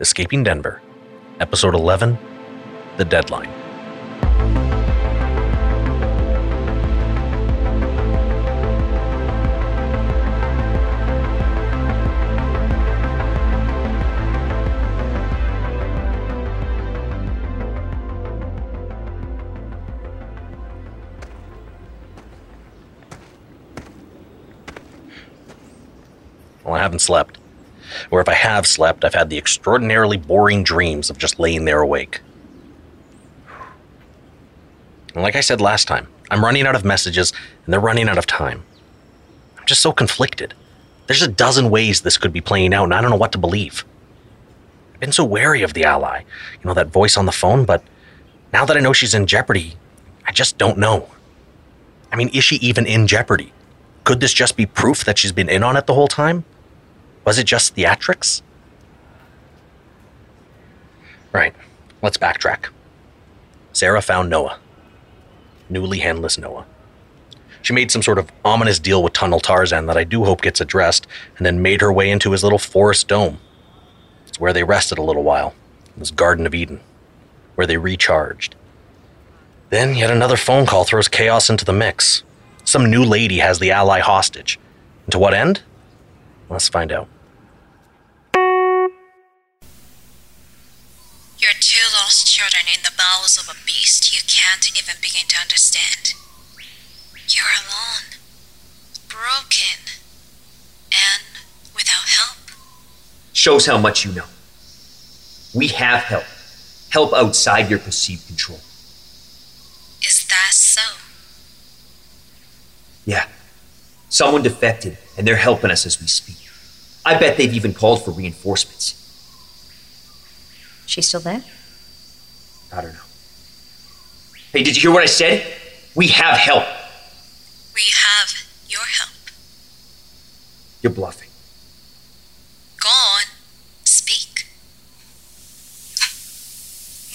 Escaping Denver, Episode 11 The Deadline. Well, I haven't slept. Or if I have slept, I've had the extraordinarily boring dreams of just laying there awake. And like I said last time, I'm running out of messages and they're running out of time. I'm just so conflicted. There's a dozen ways this could be playing out, and I don't know what to believe. I've been so wary of the ally, you know, that voice on the phone, but now that I know she's in jeopardy, I just don't know. I mean, is she even in jeopardy? Could this just be proof that she's been in on it the whole time? Was it just theatrics? Right, let's backtrack. Sara found Noah. Newly handless Noah. She made some sort of ominous deal with Tunnel Tarzan that I do hope gets addressed, and then made her way into his little forest dome. It's where they rested a little while, this Garden of Eden, where they recharged. Then yet another phone call throws chaos into the mix. Some new lady has the ally hostage. And to what end? Let's find out. Children in the bowels of a beast you can't even begin to understand. You're alone, broken, and without help. Shows how much you know. We have help. Help outside your perceived control. Is that so? Yeah. Someone defected, and they're helping us as we speak. I bet they've even called for reinforcements. She's still there? I don't know. Hey, did you hear what I said? We have help. We have your help. You're bluffing. Go on, speak.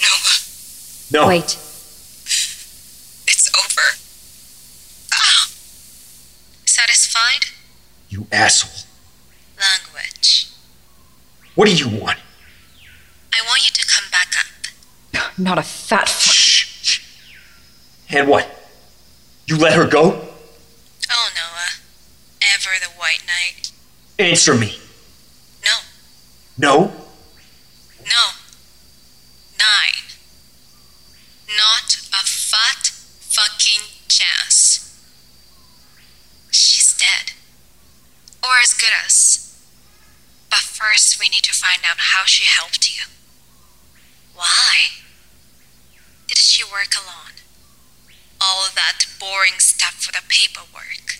Noah, No. Wait. it's over. Ah. Satisfied? You asshole. Language. What do you want? I want you to come back up. Not a fat. F- Shh. shh. And what? You let her go? Oh, Noah. Ever the white knight. Answer me. No, No? no. Nine. Not a fat fucking chance. She's dead. Or as good as. But first, we need to find out how she helped you. Why? Did she work alone? All that boring stuff for the paperwork.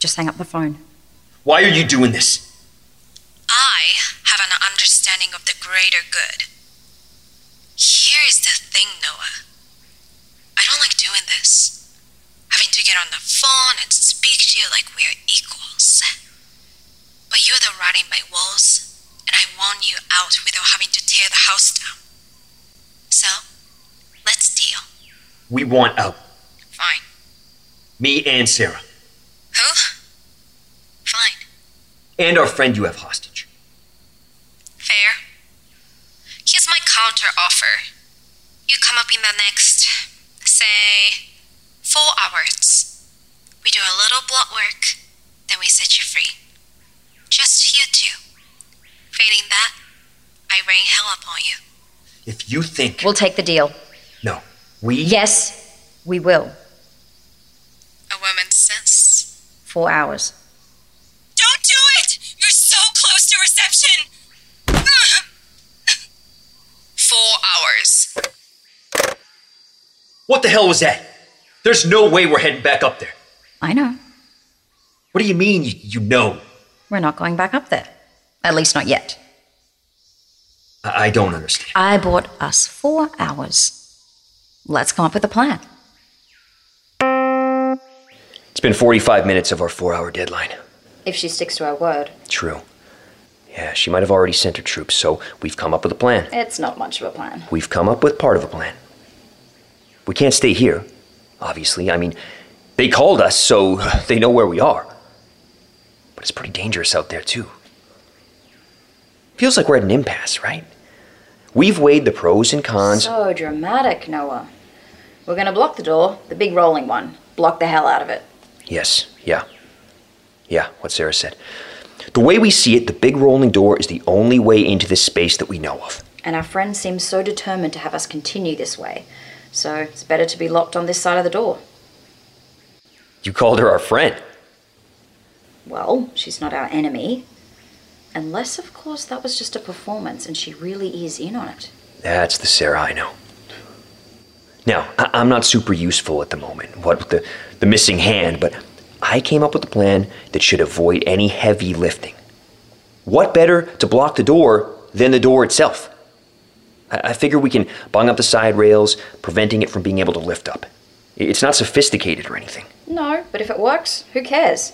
Just hang up the phone. Why are you doing this? I have an understanding of the greater good. Here is the thing, Noah. I don't like doing this. Having to get on the phone and speak to you like we're equals. But you're the writing my walls, and I want you out without having to tear the house down. So, let's deal. We want out. Fine. Me and Sara. Who? Fine. And our friend you have hostage. Fair. Here's my counter offer. You come up in the next, say, four hours. We do a little blood work, then we set you free. Just you two. Failing that, I rain hell upon you. If you think. We'll take the deal. no. We. Yes, we will. A woman's sense. Four hours. Don't do it! You're so close to reception! Four hours. What the hell was that? There's no way we're heading back up there. I know. What do you mean you, you know? We're not going back up there. At least not yet. I, I don't understand. I bought us four hours. Let's come up with a plan. It's been 45 minutes of our four hour deadline. If she sticks to her word. True. Yeah, she might have already sent her troops, so we've come up with a plan. It's not much of a plan. We've come up with part of a plan. We can't stay here, obviously. I mean, they called us, so they know where we are. But it's pretty dangerous out there, too. Feels like we're at an impasse, right? We've weighed the pros and cons. So dramatic, Noah. We're gonna block the door, the big rolling one. Block the hell out of it. Yes, yeah. Yeah, what Sara said. The way we see it, the big rolling door is the only way into this space that we know of. And our friend seems so determined to have us continue this way. So it's better to be locked on this side of the door. You called her our friend. Well, she's not our enemy. Unless, of course, that was just a performance and she really is in on it. That's the Sara I know. Now, I- I'm not super useful at the moment, what with the, the missing hand, but I came up with a plan that should avoid any heavy lifting. What better to block the door than the door itself? I, I figure we can bung up the side rails, preventing it from being able to lift up. It's not sophisticated or anything. No, but if it works, who cares?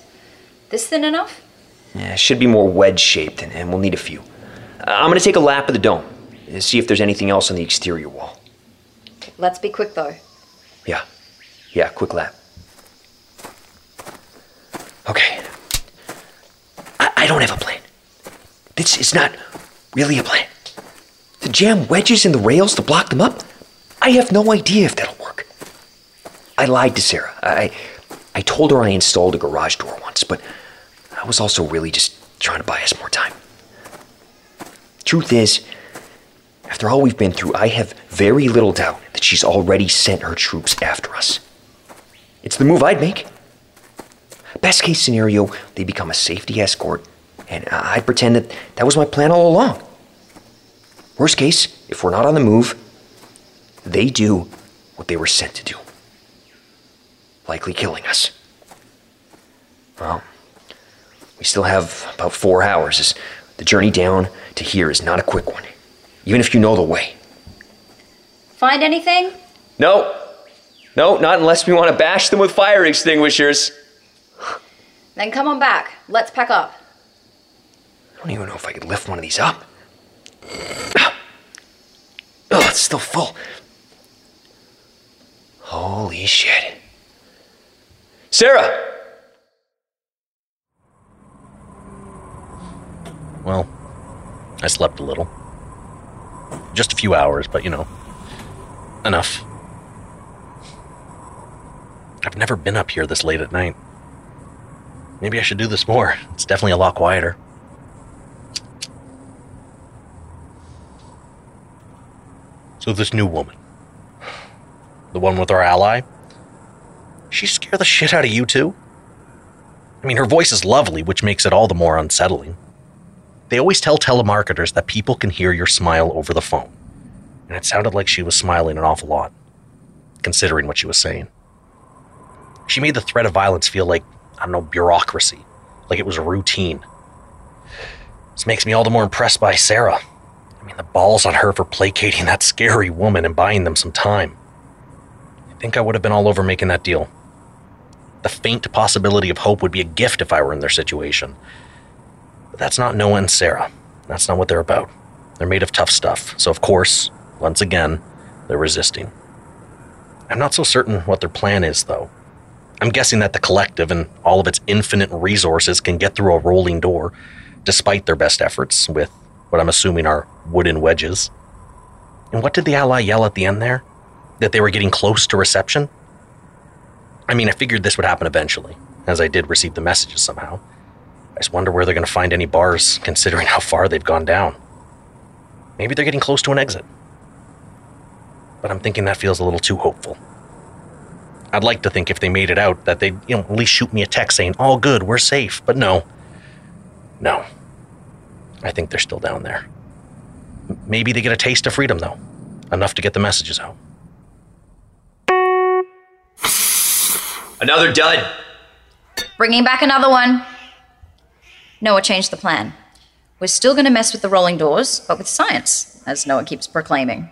This thin enough? Yeah, it should be more wedge shaped, and, and we'll need a few. Uh, I'm gonna take a lap of the dome, and see if there's anything else on the exterior wall. Let's be quick though. Yeah. Yeah, quick lap. Okay. I, I don't have a plan. This is not really a plan. To jam wedges in the rails to block them up? I have no idea if that'll work. I lied to Sara. I, I told her I installed a garage door once, but I was also really just trying to buy us more time. Truth is, after all we've been through, I have very little doubt that she's already sent her troops after us. It's the move I'd make. Best case scenario, they become a safety escort, and I'd pretend that that was my plan all along. Worst case, if we're not on the move, they do what they were sent to do likely killing us. Well, we still have about four hours, the journey down to here is not a quick one, even if you know the way. Find anything? No. No, not unless we want to bash them with fire extinguishers. Then come on back. Let's pack up. I don't even know if I could lift one of these up. Oh, it's still full. Holy shit. Sara! Well, I slept a little. Just a few hours, but you know, enough. I've never been up here this late at night. Maybe I should do this more. It's definitely a lot quieter. So, this new woman, the one with our ally, she scare the shit out of you too? I mean, her voice is lovely, which makes it all the more unsettling. They always tell telemarketers that people can hear your smile over the phone. And it sounded like she was smiling an awful lot, considering what she was saying. She made the threat of violence feel like, I don't know, bureaucracy, like it was routine. This makes me all the more impressed by Sara. I mean, the balls on her for placating that scary woman and buying them some time. I think I would have been all over making that deal. The faint possibility of hope would be a gift if I were in their situation. But that's not Noah and Sara. That's not what they're about. They're made of tough stuff. So, of course, once again, they're resisting. I'm not so certain what their plan is, though. I'm guessing that the collective and all of its infinite resources can get through a rolling door, despite their best efforts, with what I'm assuming are wooden wedges. And what did the ally yell at the end there? That they were getting close to reception? I mean, I figured this would happen eventually, as I did receive the messages somehow. I just wonder where they're going to find any bars, considering how far they've gone down. Maybe they're getting close to an exit. But I'm thinking that feels a little too hopeful. I'd like to think if they made it out that they'd, you know, at least shoot me a text saying, all good, we're safe. But no. No. I think they're still down there. M- Maybe they get a taste of freedom, though. Enough to get the messages out. Another dud. Bringing back another one. Noah changed the plan. We're still going to mess with the rolling doors, but with science, as Noah keeps proclaiming.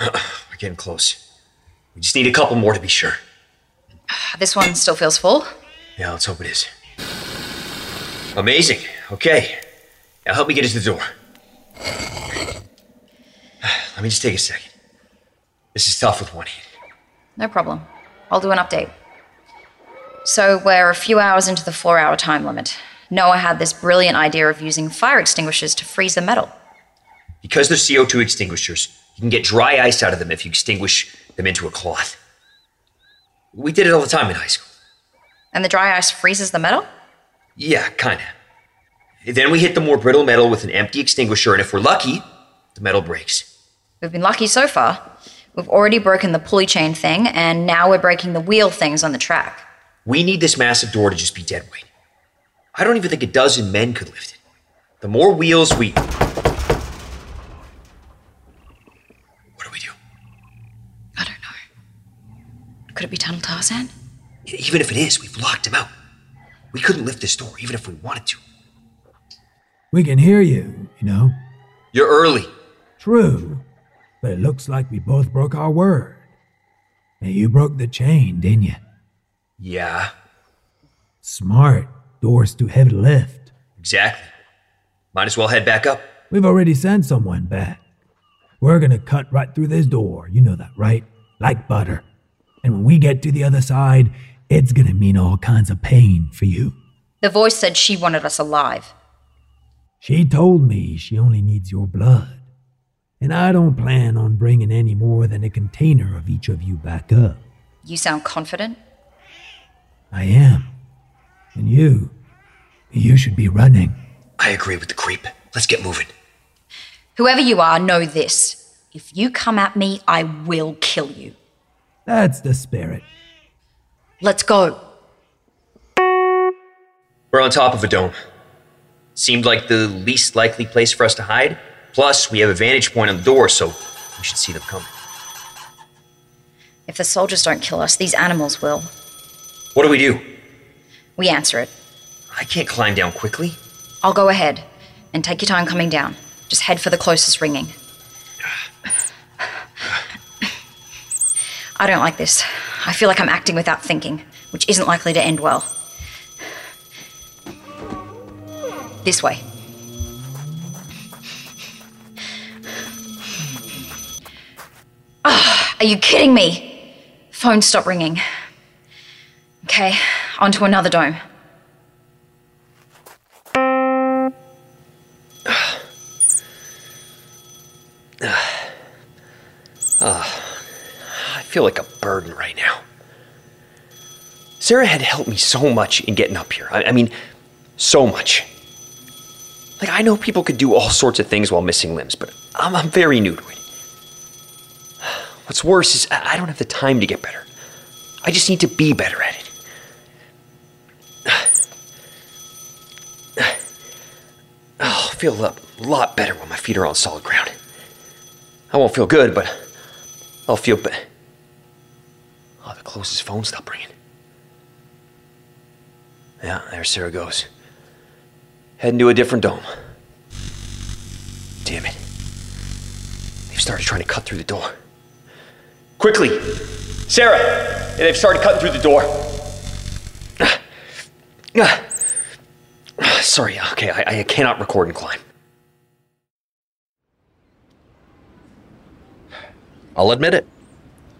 We're getting close. We just need a couple more to be sure. This one still feels full. Yeah, let's hope it is. Amazing. Okay. Now help me get us to the door. Let me just take a second. This is tough with one hand. No problem. I'll do an update. So, we're a few hours into the four hour time limit. Noah had this brilliant idea of using fire extinguishers to freeze the metal. Because they're CO2 extinguishers, you can get dry ice out of them if you extinguish them into a cloth. We did it all the time in high school. And the dry ice freezes the metal? Yeah, kinda. Then we hit the more brittle metal with an empty extinguisher, and if we're lucky, the metal breaks. We've been lucky so far. We've already broken the pulley chain thing, and now we're breaking the wheel things on the track. We need this massive door to just be dead weight. I don't even think a dozen men could lift it. The more wheels we. What do we do? I don't know. Could it be Tunnel Tarzan? Even if it is, we've locked him out. We couldn't lift this door, even if we wanted to. We can hear you, you know. You're early. True. But it looks like we both broke our word. And you broke the chain, didn't you? Yeah, Smart. Door's too heavy to lift. exactly. Might as well head back up. We've already sent someone back. We're gonna cut right through this door. You know that, right? Like butter. And when we get to the other side, it's gonna mean all kinds of pain for you. The voice said she wanted us alive. She told me she only needs your blood. And I don't plan on bringing any more than a container of each of you back up. You sound confident? I am. And you, you should be running. I agree with the creep. Let's get moving. Whoever you are, know this. If you come at me, I will kill you. That's the spirit. Let's go. We're on top of a dome. Seemed like the least likely place for us to hide. Plus, we have a vantage point on the door, so we should see them coming. If the soldiers don't kill us, these animals will. What do we do? We answer it. I can't climb down quickly. I'll go ahead and take your time coming down. Just head for the closest ringing. I don't like this. I feel like I'm acting without thinking, which isn't likely to end well. This way. Ah, are you kidding me? Phone stopped ringing. Okay, onto another dome. Ah. Ah, I feel like a burden right now. Sara had helped me so much in getting up here. I, I mean, so much. Like, I know people could do all sorts of things while missing limbs, but I'm, I'm very new to it. What's worse is I don't have the time to get better. I just need to be better at it. I'll feel a lot, better when my feet are on solid ground. I won't feel good, but I'll feel better. Oh, the closest phone stopped ringing. Yeah, there Sara goes. Heading to a different dome. Damn it. They've started trying to cut through the door. Quickly! Sara! They've started cutting through the door. Ah. Ah. Sorry, okay, I, I cannot record and climb. I'll admit it.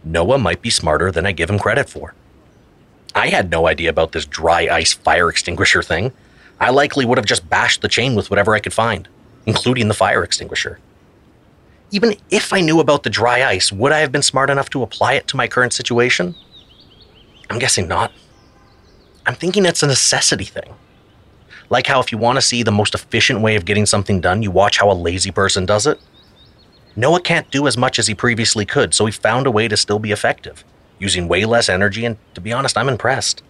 Noah might be smarter than I give him credit for. I had no idea about this dry ice fire extinguisher thing. I likely would have just bashed the chain with whatever I could find, including the fire extinguisher. Even if I knew about the dry ice, would I have been smart enough to apply it to my current situation? I'm guessing not. I'm thinking it's a necessity thing. Like how if you want to see the most efficient way of getting something done, you watch how a lazy person does it. Noah can't do as much as he previously could, so he found a way to still be effective, using way less energy, and to be honest, I'm impressed.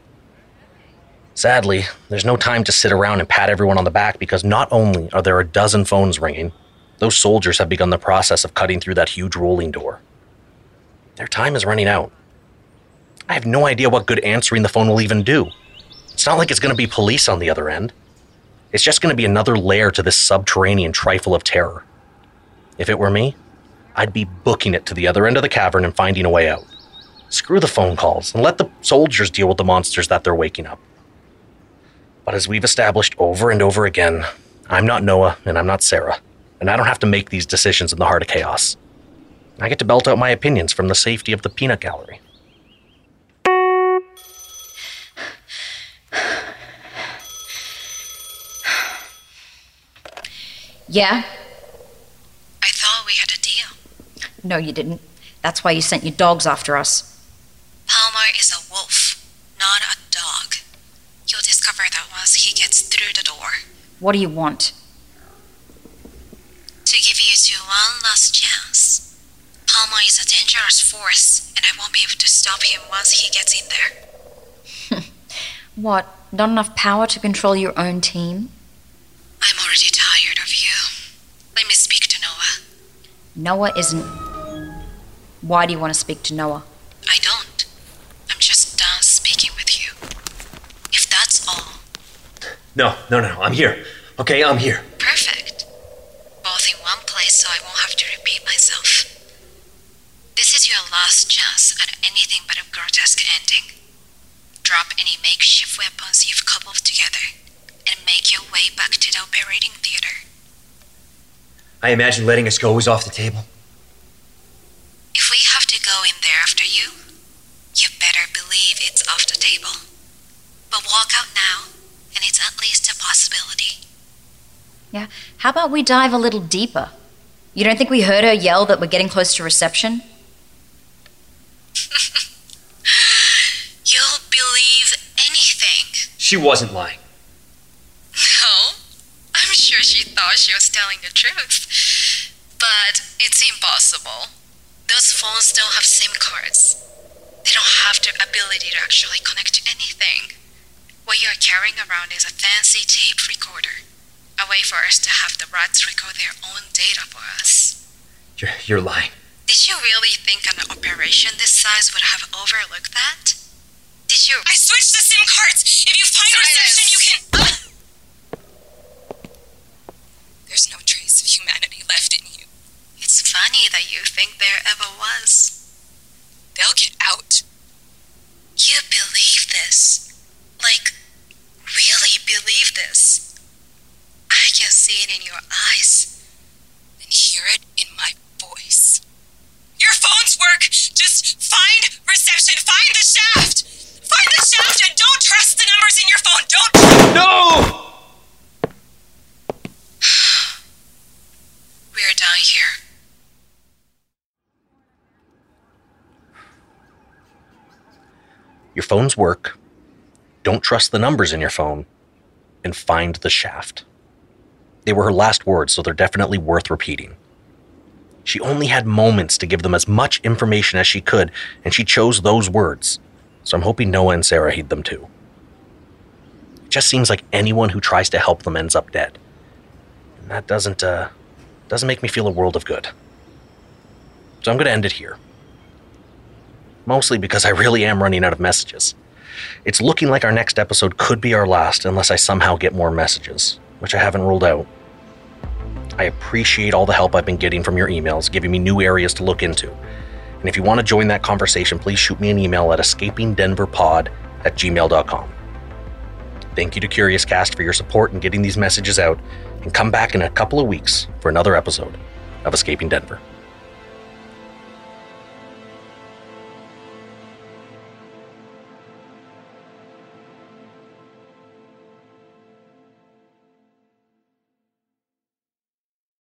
Sadly, there's no time to sit around and pat everyone on the back because not only are there a dozen phones ringing, those soldiers have begun the process of cutting through that huge rolling door. Their time is running out. I have no idea what good answering the phone will even do. It's not like it's going to be police on the other end. It's just going to be another layer to this subterranean trifle of terror. If it were me, I'd be booking it to the other end of the cavern and finding a way out. Screw the phone calls and let the soldiers deal with the monsters that they're waking up. But as we've established over and over again, I'm not Noah and I'm not Sara, and I don't have to make these decisions in the heart of chaos. I get to belt out my opinions from the safety of the peanut gallery. Yeah? I thought we had a deal. No, you didn't. That's why you sent your dogs after us. Palmer is a wolf, not a dog. You'll discover that once he gets through the door. What do you want? To give you two one last chance. Palmer is a dangerous force, and I won't be able to stop him once he gets in there. What? Not enough power to control your own team? I'm already Noah isn't. Why do you want to speak to Noah? I don't. I'm just done speaking with you. If that's all, No, no, no, no. I'm here. Okay, I'm here. perfect. Both in one place so I won't have to repeat myself. This is your last chance at anything but a grotesque ending. Drop any makeshift weapons you've cobbled together and make your way back to the operating theater. I imagine letting us go was off the table. If we have to go in there after you, you better believe it's off the table. But walk out now, and it's at least a possibility. Yeah. How about we dive a little deeper? You don't think we heard her yell that we're getting close to reception? You'll believe anything. She wasn't lying. No, I'm sure she thought she was telling the truth. But it's impossible. Those phones don't have SIM cards. They don't have the ability to actually connect to anything. What you're carrying around is a fancy tape recorder. A way for us to have the rats record their own data for us. You're, you're lying. Did you really think an operation this size would have overlooked that? Did you? I switched the SIM cards! If you find reception, you can. There's no trace of humanity left in you. It's funny that you think there ever was. They'll get out. You believe this? Like, really believe this? I can see it in your eyes and hear it in my voice. Your phones work! Just find reception, find the shaft! Find the shaft and don't trust the numbers in your phone! Don't! No! We're done here. Your phones work. Don't trust the numbers in your phone. And find the shaft. They were her last words, so they're definitely worth repeating. She only had moments to give them as much information as she could, and she chose those words. So I'm hoping Noah and Sara heed them too. It just seems like anyone who tries to help them ends up dead. And that doesn't, uh, doesn't make me feel a world of good. So I'm going to end it here mostly because I really am running out of messages. It's looking like our next episode could be our last unless I somehow get more messages, which I haven't ruled out. I appreciate all the help I've been getting from your emails, giving me new areas to look into. And if you want to join that conversation, please shoot me an email at escapingdenverpod at gmail.com. Thank you to Curious Cast for your support in getting these messages out, and come back in a couple of weeks for another episode of Escaping Denver.